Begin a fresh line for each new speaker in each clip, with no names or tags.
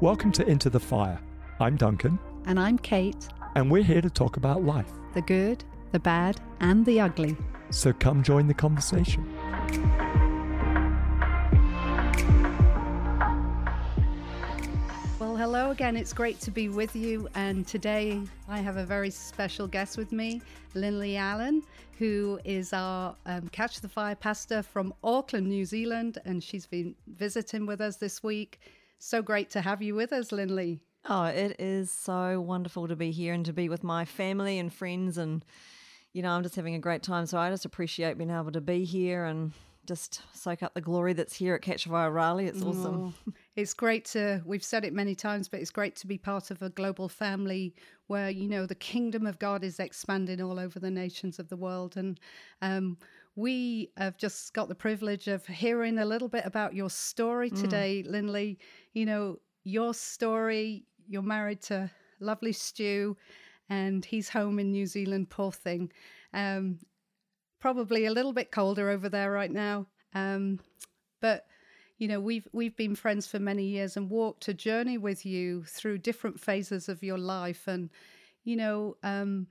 Welcome to Into the Fire. I'm Duncan,
And I'm Kate,
and we're here to talk about life.
the good, the bad, and the ugly.
So come join the conversation.
Well, hello again. It's great to be with you. And today I have a very special guest with me, Linley Allen, who is our um, Catch the Fire pastor from Auckland, New Zealand. And she's been visiting with us this week. So great to have you with us, Linley.
Oh, it is so wonderful to be here and to be with my family and friends. And, you know, I'm just having a great time. So I just appreciate being able to be here and just soak up the glory that's here at Catch Fire Raleigh. It's awesome.
Oh, it's great to, we've said it many times, but it's great to be part of a global family where, you know, the kingdom of God is expanding all over the nations of the world. And um, we have just got the privilege of hearing a little bit about your story today, Linley. You know, your story, you're married to lovely Stu, and he's home in New Zealand, poor thing. Um, probably a little bit colder over there right now. Um, but you know, we've we've been friends for many years and walked a journey with you through different phases of your life, and you know, um,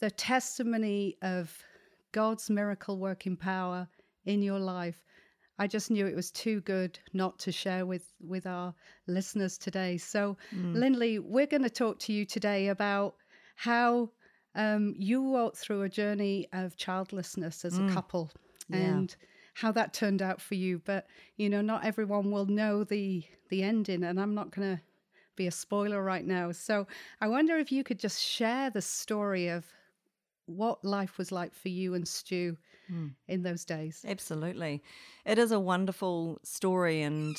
the testimony of God's miracle working power in your life. I just knew it was too good not to share with with our listeners today. So, Linley, we're going to talk to you today about how um, you walked through a journey of childlessness as a couple
Yeah.
and how that turned out for you. But you know, not everyone will know the the ending, and I'm not going to be a spoiler right now. So I wonder if you could just share the story of what life was like for you and Stu in those days.
Absolutely. It is a wonderful story. And,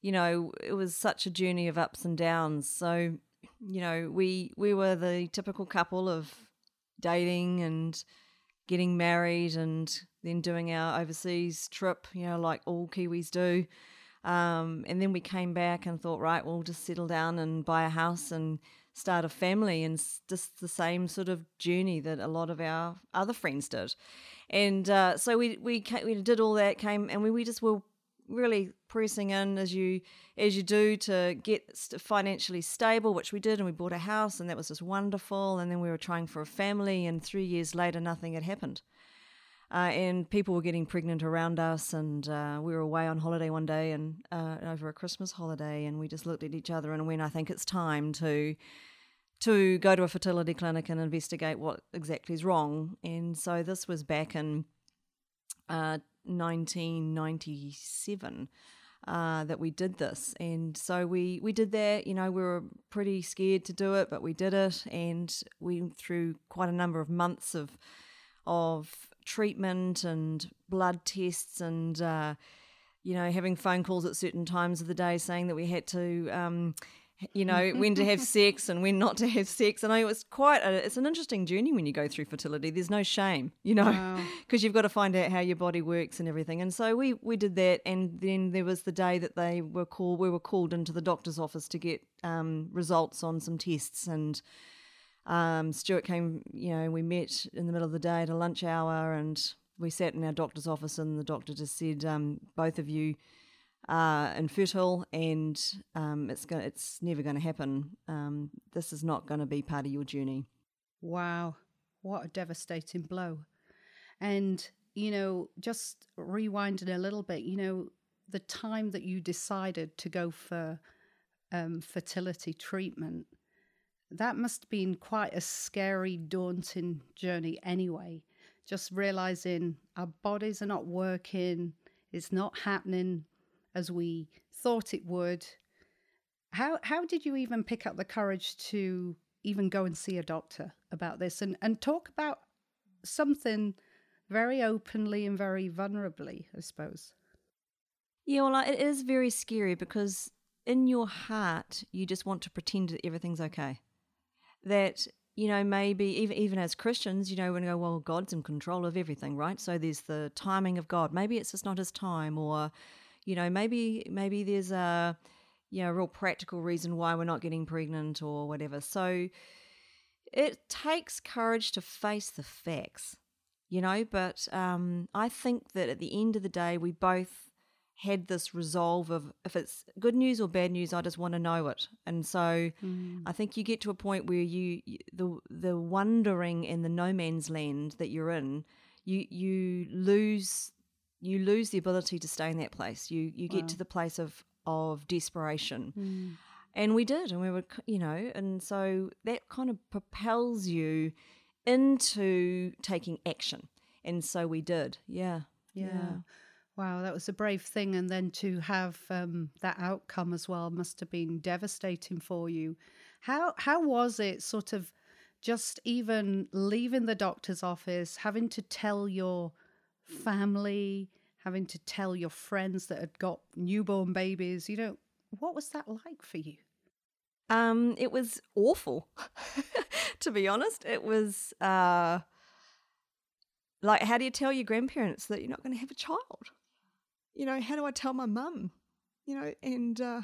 you know, it was such a journey of ups and downs. So, you know, we, we were the typical couple of dating and getting married and then doing our overseas trip, you know, like all Kiwis do. Um, and then we came back and thought, right, we'll just settle down and buy a house and start a family, and just the same sort of journey that a lot of our other friends did. And uh, so we we ca we did all that, came and we, we just were really pressing in as you as you do to get financially stable, which we did, and we bought a house, and that was just wonderful. And then we were trying for a family, and three years later, nothing had happened. Uh, and people were getting pregnant around us, and uh, we were away on holiday one day, and uh, over a Christmas holiday, and we just looked at each other and went, "I think it's time to to go to a fertility clinic and investigate what exactly is wrong." And so this was back in uh, 1997 uh, that we did this, and so we we did that. You know, we were pretty scared to do it, but we did it, and we went through quite a number of months of of treatment and blood tests and uh, you know having phone calls at certain times of the day saying that we had to um, you know when to have sex and when not to have sex. And I, it was quite a, it's an interesting journey when you go through fertility. There's no shame you know because you've got to find out how your body works and everything. And so we we did that and then there was the day that they were called we were called into the doctor's office to get um, results on some tests. And um, Stuart came, you know, we met in the middle of the day at a lunch hour and we sat in our doctor's office and the doctor just said, um, both of you are infertile and um, it's, go- it's never going to happen. Um, this is not going to be part of your journey.
Wow, what a devastating blow. And, you know, just rewinding a little bit, you know, the time that you decided to go for um, fertility treatment, that must have been quite a scary, daunting journey anyway. Just realizing our bodies are not working, it's not happening as we thought it would. How how did you even pick up the courage to even go and see a doctor about this and, and talk about something very openly and very vulnerably, I suppose?
Yeah, well, it is very scary because in your heart, you just want to pretend that everything's okay. That, you know, maybe even, even as Christians, you know, when we go, well, God's in control of everything, right? So there's the timing of God. Maybe it's just not his time, or, you know, maybe maybe there's a, you know, real practical reason why we're not getting pregnant or whatever. So it takes courage to face the facts, you know, but um, I think that at the end of the day, we both had this resolve of if it's good news or bad news, I just want to know it. And so
Mm.
I think you get to a point where you you- the the wondering and the no man's land that you're in, you you lose you lose the ability to stay in that place. You you get
Wow.
to the place of of desperation.
Mm.
And we did, and we were, you know, and so that kind of propels you into taking action. And so we did, yeah.
Yeah. Wow, that was a brave thing. And then to have um, that outcome as well must have been devastating for you. How how was it sort of just even leaving the doctor's office, having to tell your family, having to tell your friends that had got newborn babies, you know, what was that like for you?
Um, it was awful, to be honest. It was uh, like, how do you tell your grandparents that you're not going to have a child? You know, how do I tell my mum? You know, and uh,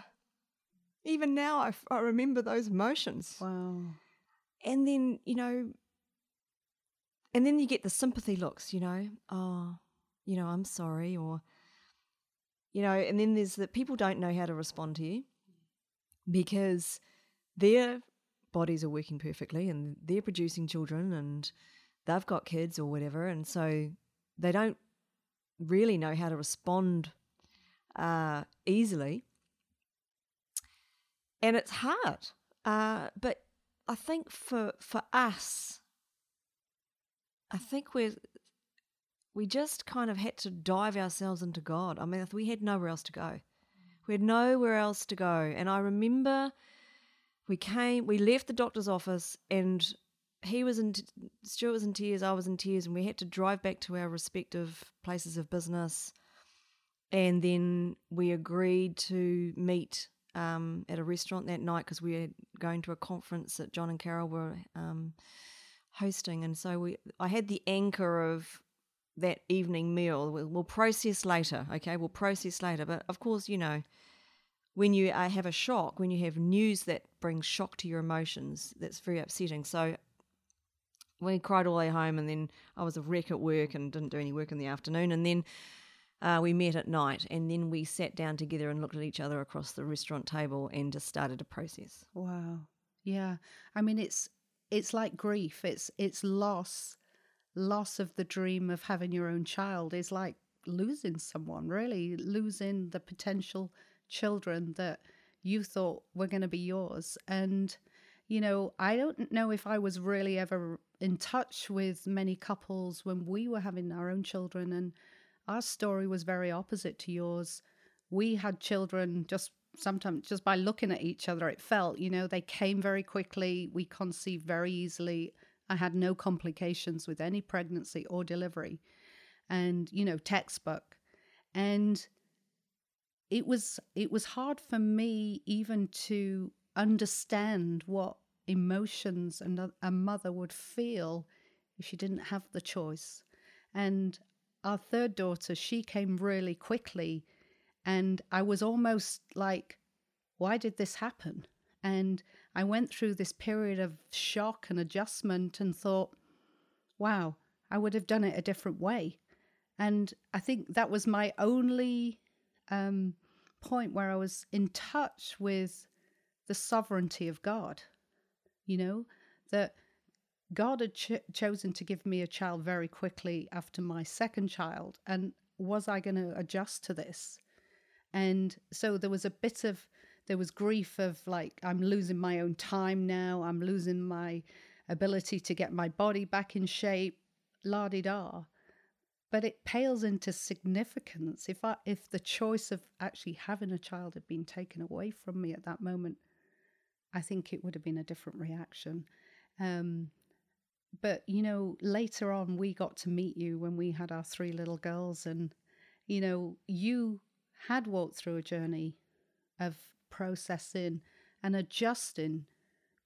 even now I, f- I remember those emotions.
Wow.
And then, you know, and then you get the sympathy looks, you know, oh, you know, I'm sorry, or, you know, and then there's that people don't know how to respond to you because their bodies are working perfectly and they're producing children and they've got kids or whatever. And so they don't really know how to respond uh, easily. And it's hard. Uh, but I think for for us, I think we're we just kind of had to dive ourselves into God. I mean, we had nowhere else to go. We had nowhere else to go. And I remember we came, we left the doctor's office, and he was in, Stuart was in tears, I was in tears, and we had to drive back to our respective places of business. And then we agreed to meet um, at a restaurant that night because we were going to a conference that John and Carol were um, hosting, and so we I had the anchor of that evening meal. We'll, we'll process later, okay? We'll process later, but of course, you know, when you uh, have a shock, when you have news that brings shock to your emotions, that's very upsetting. So we cried all the way home, and then I was a wreck at work and didn't do any work in the afternoon, and then. Uh, we met at night and then we sat down together and looked at each other across the restaurant table and just started a process.
Wow. Yeah. I mean it's it's like grief. It's it's loss. Loss of the dream of having your own child is like losing someone, really, losing the potential children that you thought were going to be yours. And you know, I don't know if I was really ever in touch with many couples when we were having our own children and our story was very opposite to yours. We had children just sometimes just by looking at each other, it felt, you know, they came very quickly. We conceived very easily. I had no complications with any pregnancy or delivery. And, you know, textbook. And it was it was hard for me even to understand what emotions a, a mother would feel if she didn't have the choice. And our third daughter, she came really quickly. And I was almost like, why did this happen? And I went through this period of shock and adjustment and thought, wow, I would have done it a different way. And I think that was my only um, point where I was in touch with the sovereignty of God. You know, that God had ch- chosen to give me a child very quickly after my second child. And was I going to adjust to this? And so there was a bit of, there was grief of like, I'm losing my own time now. I'm losing my ability to get my body back in shape, la di da. But it pales into significance. If I, if the choice of actually having a child had been taken away from me at that moment, I think it would have been a different reaction. Um, but you know later on we got to meet you when we had our three little girls and you know you had walked through a journey of processing and adjusting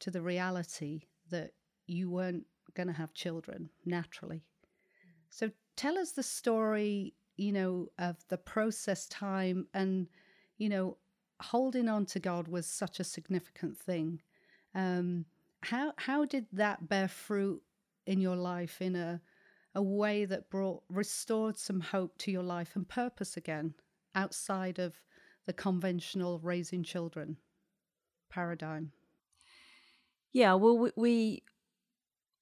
to the reality that you weren't going to have children naturally. So tell us the story you know of the process time and you know holding on to god was such a significant thing. Um how how did that bear fruit in your life in a a way that brought restored some hope to your life and purpose again outside of the conventional raising children paradigm?
Yeah, well, we, we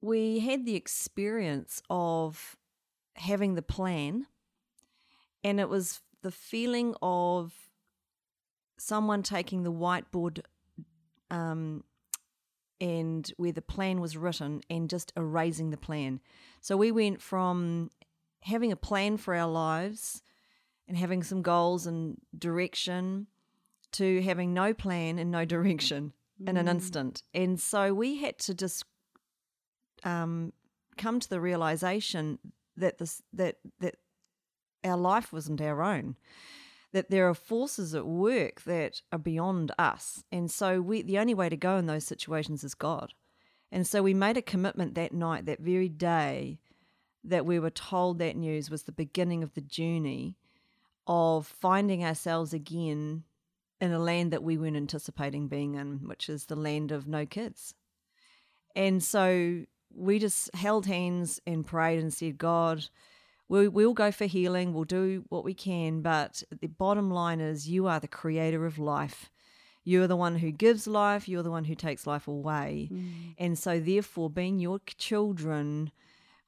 we had the experience of having the plan, and it was the feeling of someone taking the whiteboard um, and where the plan was written and just erasing the plan. So we went from having a plan for our lives and having some goals and direction to having no plan and no direction mm. in an mm. instant. And so we had to just um, come to the realization that this that that our life wasn't our own that there are forces at work that are beyond us and so we the only way to go in those situations is god and so we made a commitment that night that very day that we were told that news was the beginning of the journey of finding ourselves again in a land that we weren't anticipating being in which is the land of no kids and so we just held hands and prayed and said, God, we, we'll go for healing, we'll do what we can, but the bottom line is you are the creator of life. You're the one who gives life, you're the one who takes life away. Mm. And so, therefore, being your children,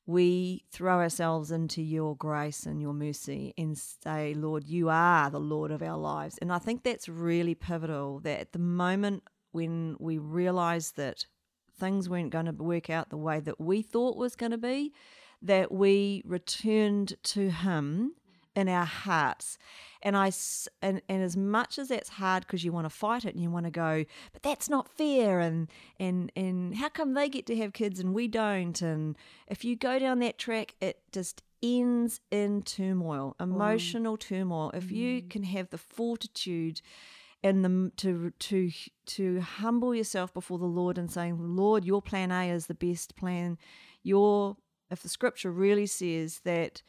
we throw ourselves into your grace and your mercy and say, Lord, you are the Lord of our lives. And I think that's really pivotal that at the moment when we realize that things weren't going to work out the way that we thought was going to be, that we returned to Him in our hearts. And I and, and as much as that's hard because you want to fight it and you want to go, but that's not fair and and and how come they get to have kids and we don't? And if you go down that track, it just ends in turmoil, emotional mm. turmoil. If you mm. can have the fortitude and the to to to humble yourself before the Lord and saying, Lord, your plan A is the best plan. Your if the scripture really says that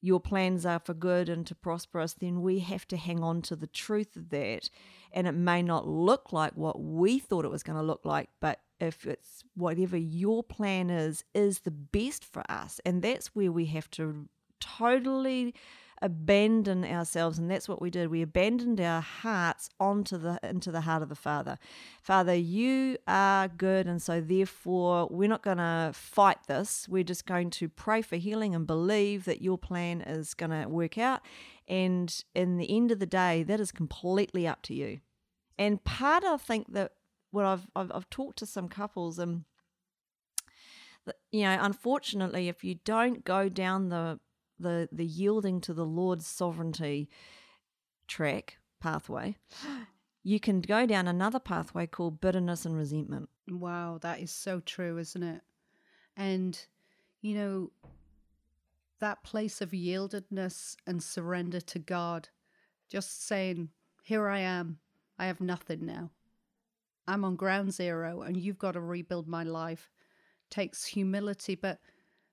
your plans are for good and to prosper us, then we have to hang on to the truth of that. And it may not look like what we thought it was going to look like, but if it's whatever your plan is, is the best for us. And that's where we have to totally abandon ourselves and that's what we did. We abandoned our hearts onto the into the heart of the father. Father you are good and so therefore we're not going to fight this. We're just going to pray for healing and believe that your plan is going to work out. And in the end of the day that is completely up to you. And part i think that what i've i've, I've talked to some couples um, and you know unfortunately if you don't go down the the the yielding to the Lord's sovereignty track pathway, you can go down another pathway called bitterness and resentment.
Wow, that is so true, isn't it? And you know that place of yieldedness and surrender to God, just saying, "Here I am. I have nothing now. I'm on ground zero, and you've got to rebuild my life." Takes humility, but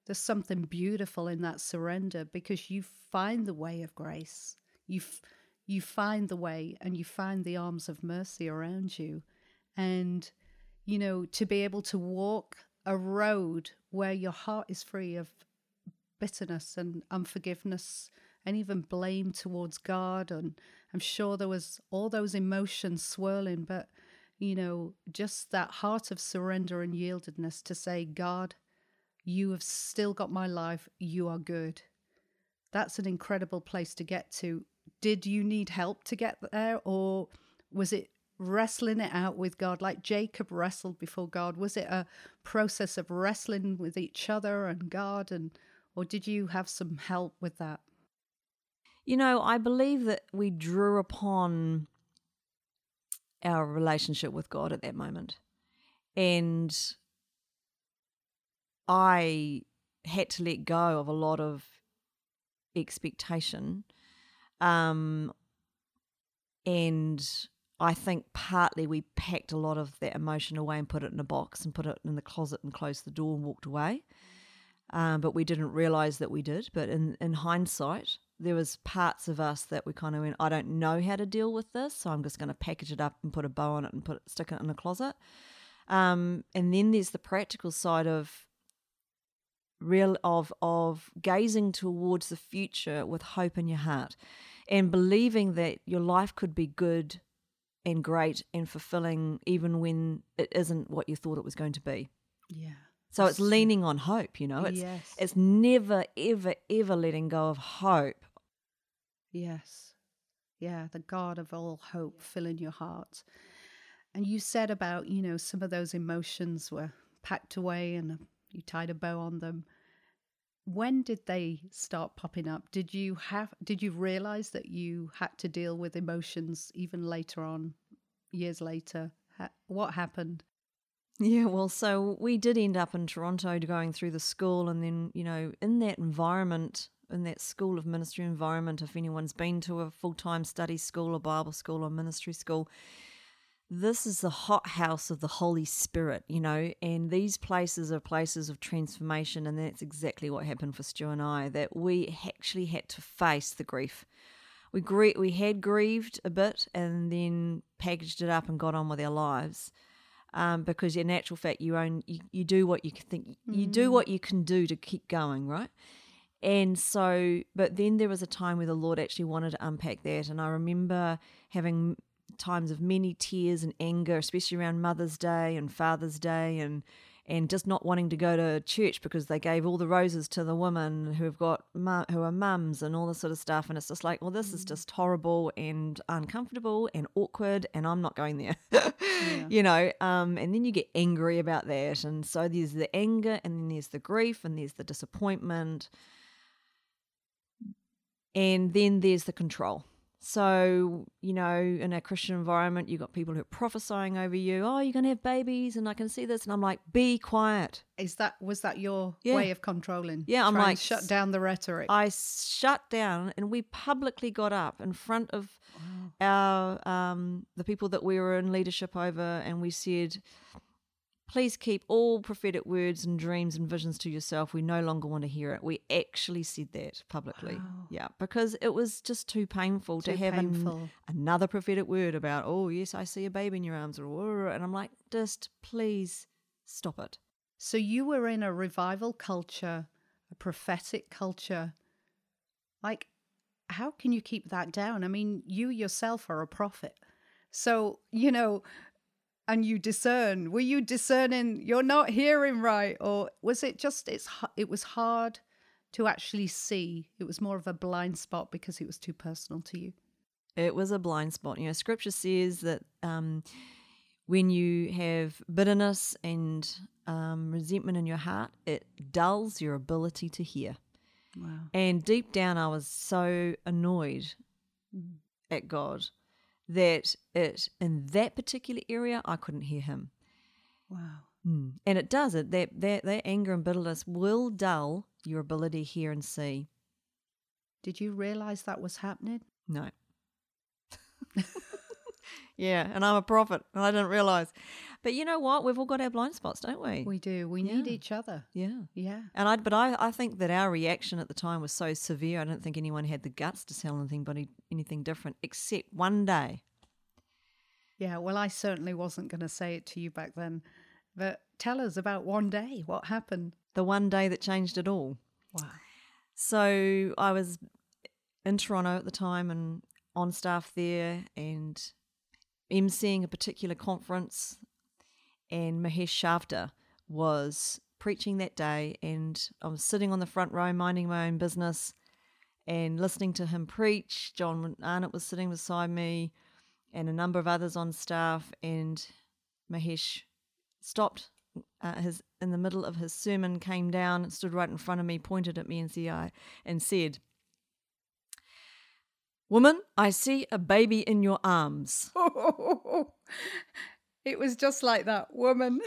there's something beautiful in that surrender because you find the way of grace. You f- you find the way and you find the arms of mercy around you. And you know, to be able to walk a road where your heart is free of bitterness and unforgiveness and even blame towards God and I'm sure there was all those emotions swirling but you know just that heart of surrender and yieldedness to say God you have still got my life. You are good. That's an incredible place to get to. Did you need help to get there, or was it wrestling it out with God like Jacob wrestled before God? Was it a process of wrestling with each other and God, and or did you have some help with that?
You know, I believe that we drew upon our relationship with God at that moment. And I had to let go of a lot of expectation. Um, and I think partly we packed a lot of that emotion away and put it in a box and put it in the closet and closed the door and walked away. Um, but we didn't realize that we did. But in, in hindsight, there was parts of us that we kind of went, I don't know how to deal with this, so I'm just going to package it up and put a bow on it and put it, stick it in a closet. Um, and then there's the practical side of real of of gazing towards the future with hope in your heart and believing that your life could be good and great and fulfilling even when it isn't what you thought it was going to be.
Yeah.
So it's leaning on hope, you know. It's
Yes.
it's never ever ever letting go of hope.
Yes. Yeah, the God of all hope filling your heart. And you said about, you know, some of those emotions were packed away and you tied a bow on them. When did they start popping up? Did you have did you realize that you had to deal with emotions even later on years later? Ha- What happened?
Yeah, well, so we did end up in Toronto going through the school, and then, you know, in that environment, in that school of ministry environment, if anyone's been to a full time study school or Bible school or ministry school, this is the hothouse of the Holy Spirit, you know, and these places are places of transformation. And that's exactly what happened for Stu and I, that we actually had to face the grief. We, grie- we had grieved a bit and then packaged it up and got on with our lives um, because in actual fact you own you, you do what you can think you do what you can do to keep going right and so but then there was a time where the lord actually wanted to unpack that and i remember having times of many tears and anger especially around mother's day and father's day and and just not wanting to go to church because they gave all the roses to the women who have got who are mums and all this sort of stuff. And it's just like well this is just horrible and uncomfortable and awkward and i'm not going there. You know um, and then you get angry about that. And so there's the anger and then there's the grief and there's the disappointment. And then there's the control so you know in a christian environment you've got people who are prophesying over you oh you're going to have babies and i can see this and i'm like be quiet
Is that was that your
Yeah.
way of controlling?
Yeah, I'm like,
shut down the rhetoric.
I shut down and we publicly got up in front of our um, the people that we were in leadership over and we said, please keep all prophetic words and dreams and visions to yourself. We no longer want to hear it. We actually said that publicly. Yeah, because it was just too painful
Too
to have an- another prophetic word about, oh, yes, I see a baby in your arms. Or, and I'm like, just please stop it.
So you were in a revival culture, a prophetic culture. Like, how can you keep that down? I mean, you yourself are a prophet. So, you know, and you discern. Were you discerning you're not hearing right? Or was it just, it's, it was hard to actually see? It was more of a blind spot because it was too personal to you.
It was a blind spot. You know, scripture says that um, when you have bitterness and um, resentment in your heart, it dulls your ability to hear.
Wow.
And deep down, I was so annoyed at God that it in that particular area I couldn't hear Him.
Wow.
Mm. And it does it. That that that anger and bitterness will dull your ability to hear and see.
Did you realize that was happening?
No. yeah, and I'm a prophet, and I didn't realize. But you know what? We've all got our blind spots, don't we?
We do. We need each other.
yeah.
Yeah.
And I, but I, I think that our reaction at the time was so severe. I don't think anyone had the guts to tell anybody anything different, except one day.
Yeah, well, I certainly wasn't going to say it to you back then. But tell us about one day. What happened?
The one day that changed it all.
Wow.
So I was in Toronto at the time and on staff there and emceeing a particular conference. And Mahesh Chavda was preaching that day. And I was sitting on the front row minding my own business and listening to him preach. John Arnott was sitting beside me and a number of others on staff. And Mahesh stopped uh, his in the middle of his sermon, came down, stood right in front of me, pointed at me and said, and said, "Woman, I see a baby in your arms."
it was just like that woman.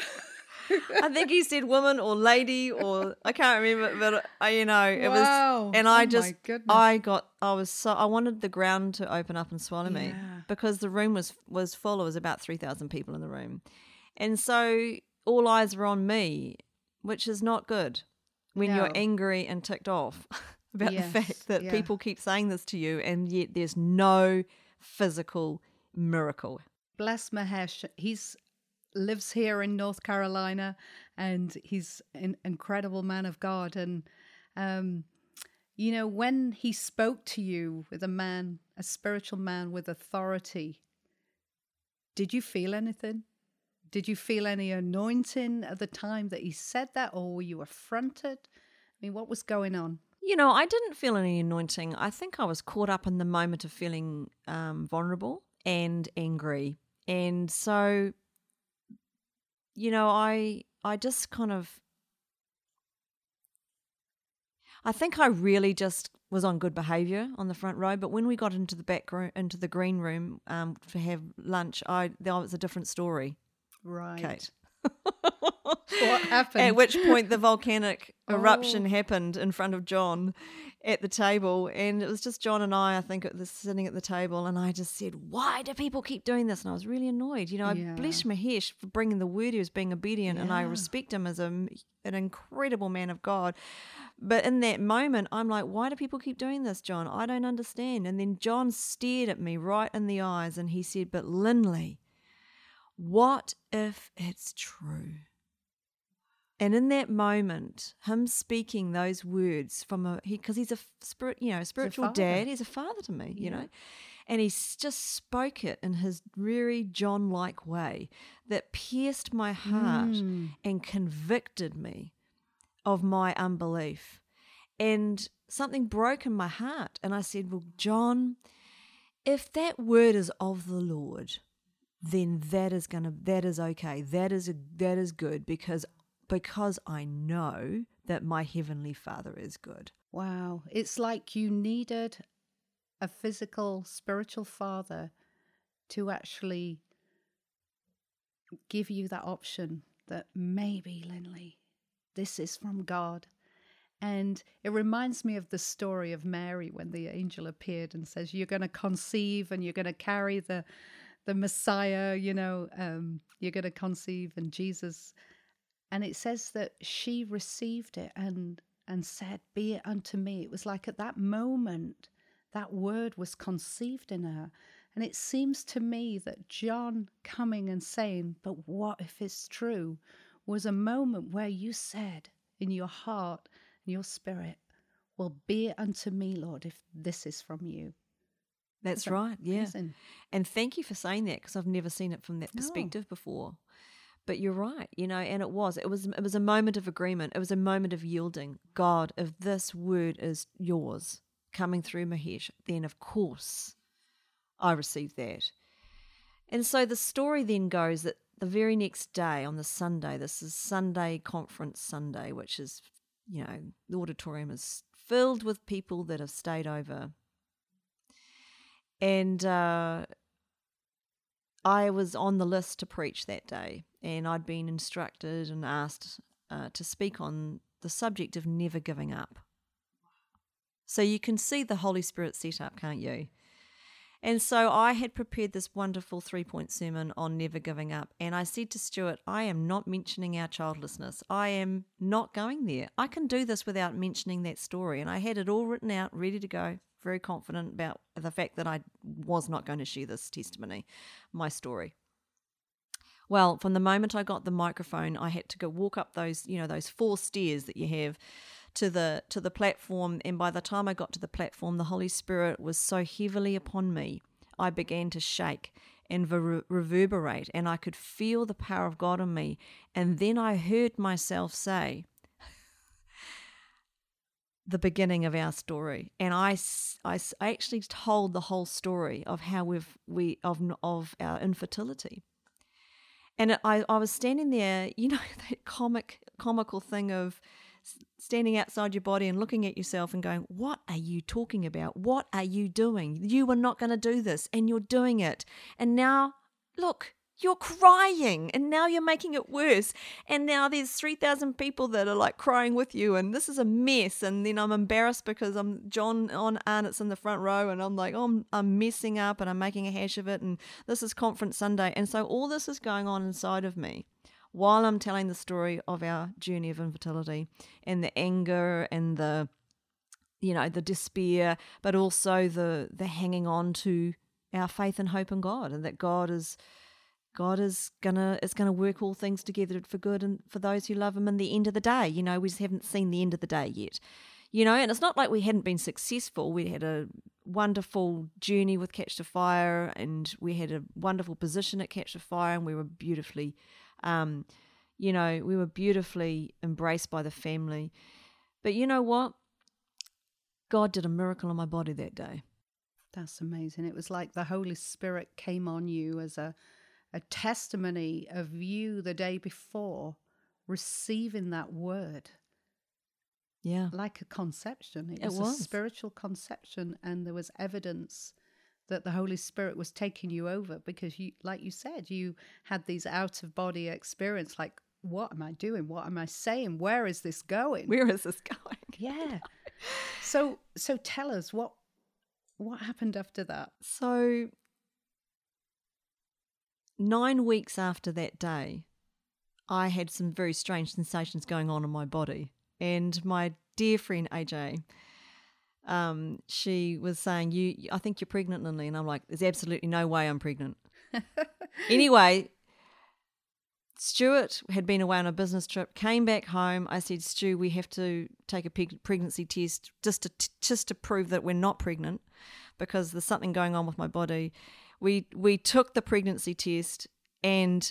I think he said woman or lady or I can't remember, but uh, you know it
Wow.
was, and I
Oh
just. I got I was so I wanted the ground to open up and swallow me because the room was was full. There was about three thousand people in the room, and so all eyes were on me, which is not good when you're angry and ticked off about
Yes,
the fact that
yeah.
people keep saying this to you, and yet there's no physical miracle.
Bless Mahesh. He's lives here in North Carolina, and he's an incredible man of God. And um, you know, when he spoke to you with a man, a spiritual man with authority, did you feel anything? Did you feel any anointing at the time that he said that, or were you affronted? I mean, what was going on?
You know, I didn't feel any anointing. I think I was caught up in the moment of feeling um, vulnerable and angry, and so, you know, I I just kind of, I think I really just was on good behaviour on the front row. But when we got into the back room, into the green room um, to have lunch, I that was a different story.
Right.
Kate.
What happened?
At which point the volcanic oh. eruption
Oh.
happened in front of John at the table. And it was just John and I, I think, at the, sitting at the table. And I just said, Why do people keep doing this? And I was really annoyed. You know,
Yeah.
I bless Mahesh for bringing the word. He was being obedient. And I respect him as a, an incredible man of God. But in that moment, I'm like, Why do people keep doing this, John? I don't understand. And then John stared at me right in the eyes and he said, But Linley, what if it's true? And in that moment, him speaking those words from a he because he's a spirit, you know, spiritual
father.
dad. He's a father to me, you know, and he just spoke it in his very John-like way that pierced my heart
Mm.
and convicted me of my unbelief, and something broke in my heart. And I said, "Well, John, if that word is of the Lord." Then that is gonna that is okay that is a, that is good because because I know that my heavenly Father is good.
Wow. It's like you needed a physical, spiritual father to actually give you that option that maybe, Linley, this is from God. And it reminds me of the story of Mary when the angel appeared and says, You're going to conceive and you're going to carry the, the Messiah, you know, um, you're going to conceive and Jesus. And it says that she received it and and said, Be it unto me. It was like at that moment, that word was conceived in her. And it seems to me that John coming and saying, But what if it's true? was a moment where you said in your heart and your spirit, Well, be it unto me, Lord, if this is from you.
That's
that
right. Yeah.
Amazing.
And thank you for saying that because I've never seen it from that
No.
perspective before. But you're right, you know, and it was it was it was a moment of agreement. It was a moment of yielding. God, if this word is yours coming through Mahesh, then of course I received that. And so the story then goes that the very next day on the Sunday, this is Sunday conference Sunday, which is, you know, the auditorium is filled with people that have stayed over. And uh, I was on the list to preach that day, and I'd been instructed and asked uh, to speak on the subject of never giving up. So you can see the Holy Spirit set up, can't you? And so I had prepared this wonderful three point sermon on never giving up. And I said to Stuart, I am not mentioning our childlessness. I am not going there. I can do this without mentioning that story. And I had it all written out, ready to go, very confident about the fact that I was not going to share this testimony, my story. Well, from the moment I got the microphone, I had to go walk up those, you know, those four stairs that you have to the to the platform and by the time I got to the platform the Holy Spirit was so heavily upon me I began to shake and ver- reverberate and I could feel the power of God on me and then I heard myself say the beginning of our story and I, I actually told the whole story of how we've we of of our infertility and I, I was standing there you know that comic comical thing of standing outside your body and looking at yourself and going, What are you talking about? What are you doing? You were not going to do this and you're doing it. And now, look, you're crying and now you're making it worse. And now there's 3,000 people that are like crying with you and this is a mess. And then I'm embarrassed because I'm John on Arnott's in the front row and I'm like, oh, I'm, I'm messing up and I'm making a hash of it. And this is Conference Sunday. And so all this is going on inside of me while I'm telling the story of our journey of infertility and the anger and the you know the despair but also the the hanging on to our faith and hope in God and that God is God is gonna is gonna work all things together for good and for those who love Him. In the end of the day, you know, we just haven't seen the end of the day yet. You know, and it's not like we hadn't been successful. We had a wonderful journey with Catch the Fire, and we had a wonderful position at Catch the Fire, and we were beautifully, um, you know, we were beautifully embraced by the family. But you know what? God did a miracle on my body that day.
That's amazing. It was like the Holy Spirit came on you as a a testimony of you the day before receiving that word
Yeah.
like a conception. It
It
was, a spiritual conception, and there was evidence that the Holy Spirit was taking you over because you, like you said, you had these out of body experience. Like, what am I doing? What am I saying? Where is this going?
Where is this going?
yeah. So, so tell us what what happened after that.
So, nine weeks after that day, I had some very strange sensations going on in my body. And my dear friend AJ, um, she was saying, "You, I think you're pregnant, Linley." And I'm like, "There's absolutely no way I'm pregnant." anyway, Stuart had been away on a business trip, came back home. I said, "Stu, we have to take a pregnancy test just to just to prove that we're not pregnant, because there's something going on with my body." We we took the pregnancy test, and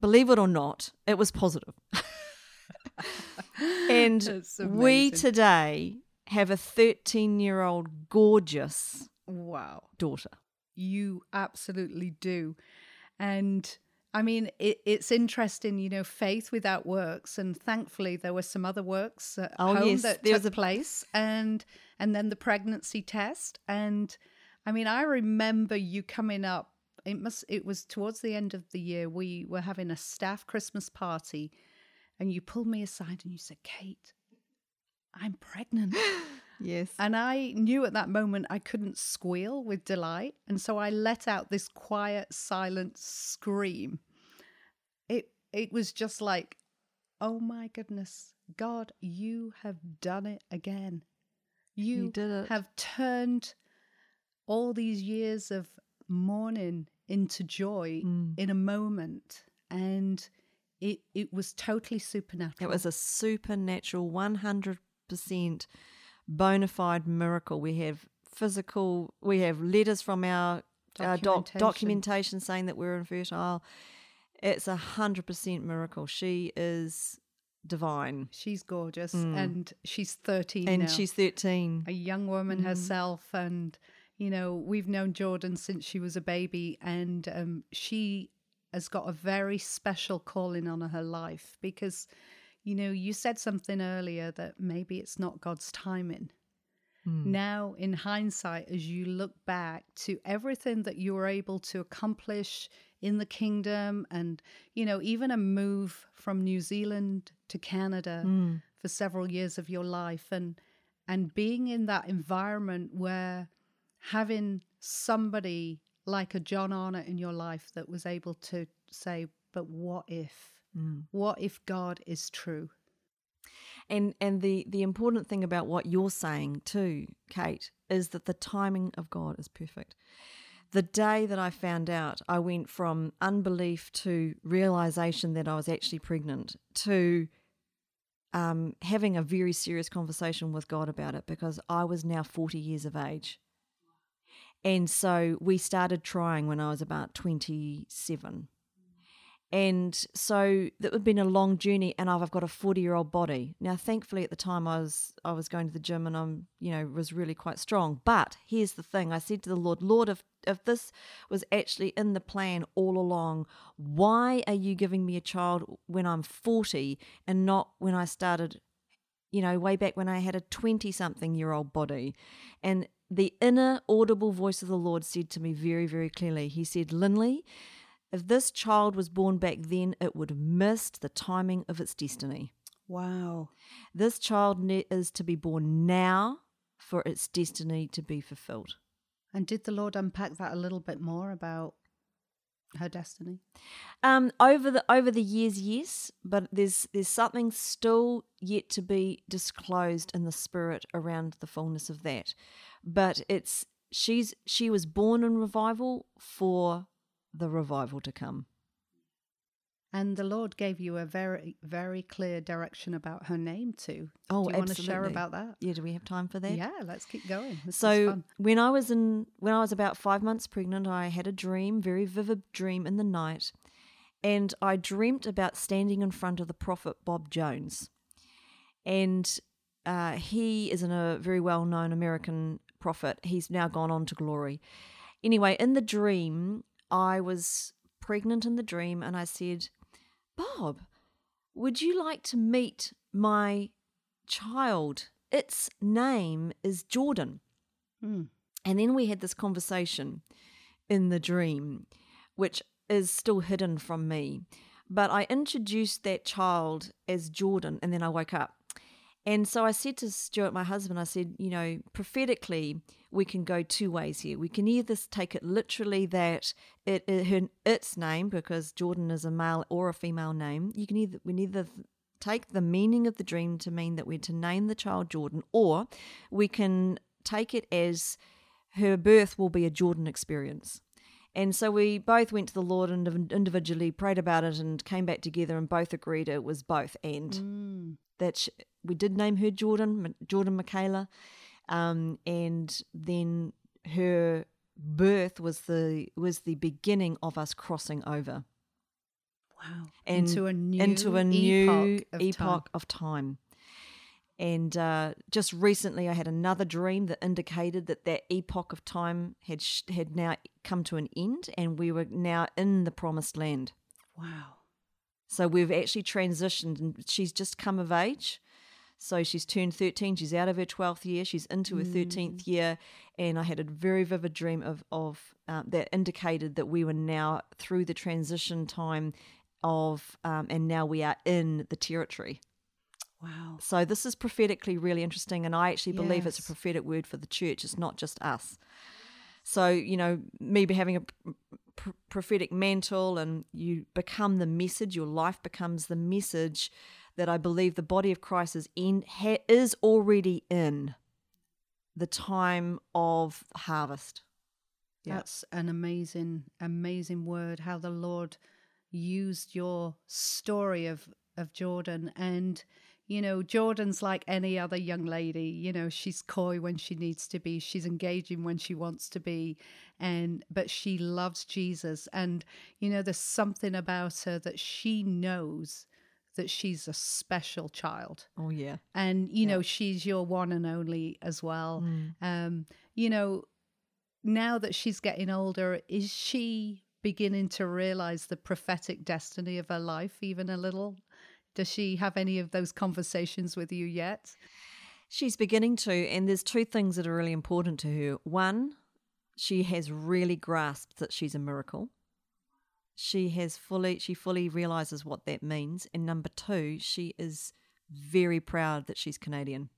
believe it or not, it was positive. and we today have a 13 year old gorgeous
Wow.
daughter.
You absolutely do. And I mean, it, it's interesting, you know, faith without works, and thankfully there were some other works at
Oh,
home
yes,
that
there
took
was a-
place, and and then the pregnancy test, and I mean, I remember you coming up. It must. It was towards the end of the year. We were having a staff Christmas party, and you pulled me aside and you said, "Kate, I'm pregnant."
Yes.
And I knew at that moment I couldn't squeal with delight. And so I let out this quiet, silent scream. It it was just like, oh my goodness, God, you have done it again. You,
You
have turned all these years of mourning into joy
Mm.
in a moment. And it it was totally supernatural.
It was a supernatural, 100% bona fide miracle. We have physical, we have letters from our, our doc,
Documentation.
documentation saying that we're infertile. It's a 100% miracle. She is divine.
She's gorgeous and she's 13
Mm. And
now.
she's 13.
a young woman herself and you know we've known jordan since she was a baby and um, she has got a very special calling on her life because you know you said something earlier that maybe it's not god's timing. Now in hindsight as you look back to everything that you were able to accomplish in the kingdom and you know even a move from new zealand to canada for several years of your life and and being in that environment where having somebody like a John Arnott in your life that was able to say, but what if? What if God is true?
And and the the important thing about what you're saying too, Kate, is that the timing of God is perfect. The day that I found out, I went from unbelief to realization that I was actually pregnant to um, having a very serious conversation with God about it because I was now 40 years of age. And so we started trying when I was about 27. And so that had been a long journey, and I've got a forty-year-old body now. Thankfully, at the time, I was I was going to the gym, and I'm you know was really quite strong. But here's the thing: I said to the Lord, Lord, if if this was actually in the plan all along, why are you giving me a child when I'm forty and not when I started you know, way back when I had a 20 something year old body. And the inner audible voice of the Lord said to me very, very clearly, He said, Linley, if this child was born back then, it would have missed the timing of its destiny.
Wow.
This child is to be born now for its destiny to be fulfilled.
And did the Lord unpack that a little bit more about her destiny?
Um, over the over the years, yes, but there's there's something still yet to be disclosed in the spirit around the fullness of that. But it's she's she was born in revival for the revival to come.
And the Lord gave you a very, very clear direction about her name too.
Oh,
Do you want to share about that?
Yeah, do we have time for that?
Yeah, let's keep going. This
So when I was in when I was about five months pregnant, I had a dream, very vivid dream in the night, and I dreamt about standing in front of the prophet Bob Jones, and uh, he is an, a very well known American prophet. He's now gone on to glory. Anyway, in the dream, I was pregnant in the dream, and I said, Bob, would you like to meet my child? Its name is Jordan.
Hmm.
And then we had this conversation in the dream, which is still hidden from me. But I introduced that child as Jordan, and then I woke up. And so I said to Stuart, my husband, I said, you know, prophetically, we can go two ways here. We can either take it literally that it, it her, its name, because Jordan is a male or a female name. You can either we either take the meaning of the dream to mean that we're to name the child Jordan, or we can take it as her birth will be a Jordan experience. And so we both went to the Lord and individually prayed about it and came back together and both agreed it was both and
Mm.
that we did name her Jordan, Jordan Michaela, um, and then her birth was the was the beginning of us crossing over
Wow.
and
into a new
into a new
epoch of
epoch
time.
of time. And uh, just recently, I had another dream that indicated that that epoch of time had sh- had now come to an end, and we were now in the promised land.
Wow.
So we've actually transitioned, and she's just come of age. So she's turned 13. She's out of her 12th year. She's into her 13th year. And I had a very vivid dream of, of um, that indicated that we were now through the transition time of, um, and now we are in the territory.
Wow.
So this is prophetically really interesting. And I actually believe it's a prophetic word for the church. It's not just us. So, you know, maybe having a pr- prophetic mantle and you become the message, your life becomes the message that I believe the body of Christ is in ha- is already in the time of harvest.
That's an amazing, amazing word. How the Lord used your story of of Jordan, and you know, Jordan's like any other young lady. You know, she's coy when she needs to be. She's engaging when she wants to be, and but she loves Jesus. And you know, there's something about her that she knows that she's a special child
Oh yeah.
and you know she's your one and only as well um you know now that she's getting older is she beginning to realize the prophetic destiny of her life even a little does she have any of those conversations with you yet
She's beginning to, and there's two things that are really important to her. One, she has really grasped that she's a miracle. She has fully, she fully realizes what that means. And number two, she is very proud that she's Canadian.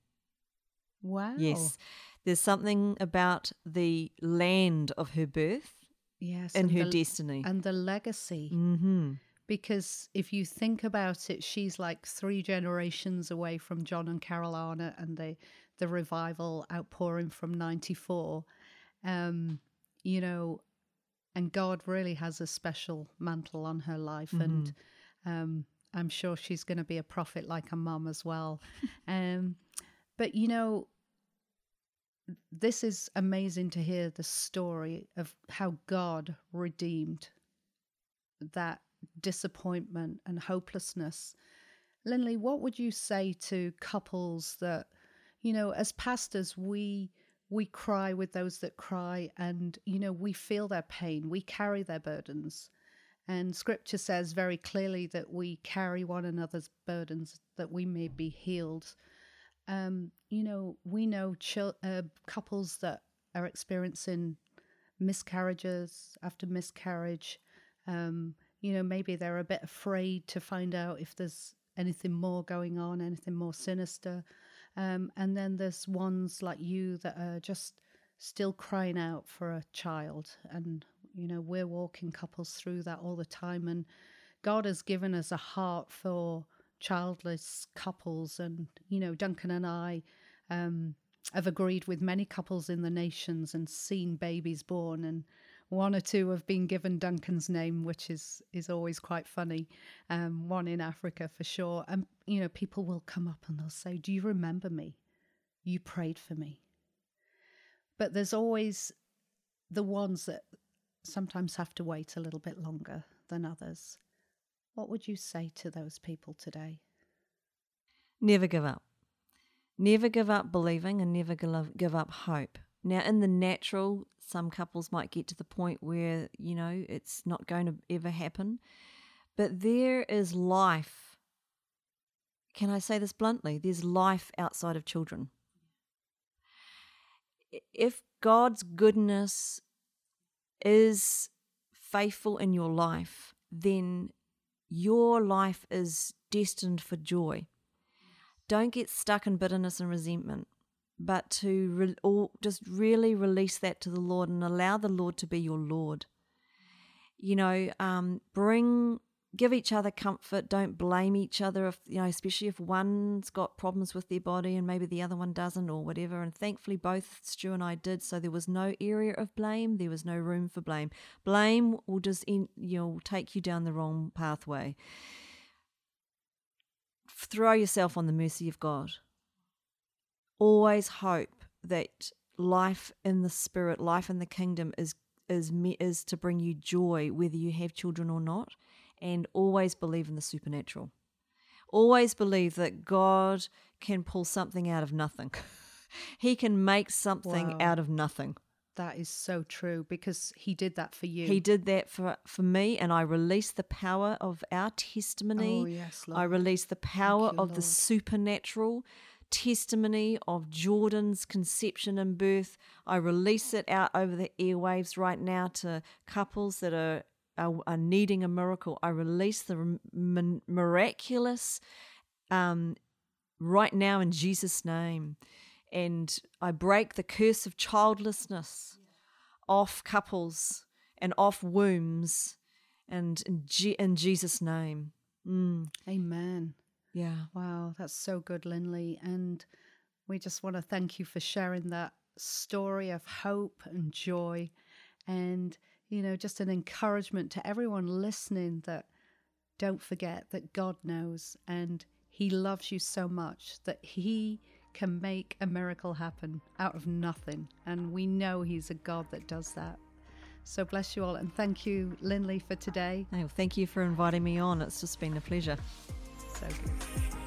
wow
Yes, there's something about the land of her birth
yes
and her
the,
destiny.
and the legacy
mm-hmm.
because if you think about it, she's like three generations away from John and Carolina and the the revival outpouring from '94. Um, you know, and God really has a special mantle on her life, and um, I'm sure she's going to be a prophet like a mum as well. um, but you know, this is amazing to hear the story of how God redeemed that disappointment and hopelessness. Linley, what would you say to couples that, you know, as pastors, we we cry with those that cry and you know we feel their pain we carry their burdens. And scripture says very clearly that we carry one another's burdens that we may be healed. Um, you know we know chil- uh, couples that are experiencing miscarriages after miscarriage. Um, you know, maybe they're a bit afraid to find out if there's anything more going on, anything more sinister. Um, and then there's ones like you that are just still crying out for a child. And, you know, we're walking couples through that all the time. And God has given us a heart for childless couples. And, you know, Duncan and I um, have agreed with many couples in the nations and seen babies born. And one or two have been given Duncan's name, which is is always quite funny. Um, one in Africa for sure, and you know people will come up and they'll say, "Do you remember me? You prayed for me." But there's always the ones that sometimes have to wait a little bit longer than others. What would you say to those people today?
Never give up. Never give up believing and never give up hope. Now, in the natural, some couples might get to the point where, you know, it's not going to ever happen. But there is life. Can I say this bluntly? There's life outside of children. If God's goodness is faithful in your life, then your life is destined for joy. Don't get stuck in bitterness and resentment, but to re- just really release that to the Lord and allow the Lord to be your Lord. You know, um, bring give each other comfort. Don't blame each other if you know, especially if one's got problems with their body and maybe the other one doesn't or whatever. And thankfully, both Stu and I did, so there was no area of blame. There was no room for blame. Blame will just you know take you down the wrong pathway. Throw yourself on the mercy of God. Always hope that life in the spirit, life in the kingdom is is is to bring you joy whether you have children or not and always believe in the supernatural. Always believe that God can pull something out of nothing. he can make something wow. out of nothing.
That is so true because he did that for you.
He did that for for me, and I release the power of our oh, testimony.
Oh, yes, Lord.
I release the power you, of Lord. the supernatural testimony of Jordan's conception and birth. I release it out over the airwaves right now to couples that are are, are needing a miracle, I release the miraculous um, right now in Jesus' name. And I break the curse of childlessness off couples and off wombs and in, G- in Jesus' name.
Mm. Amen.
Yeah.
Wow, that's so good, Linley. And we just want to thank you for sharing that story of hope and joy. And you know, just an encouragement to everyone listening that don't forget that God knows and He loves you so much that He can make a miracle happen out of nothing. And we know He's a God that does that. So bless you all and thank you, Linley, for today.
Oh, thank you for inviting me on. It's just been a pleasure.
So good.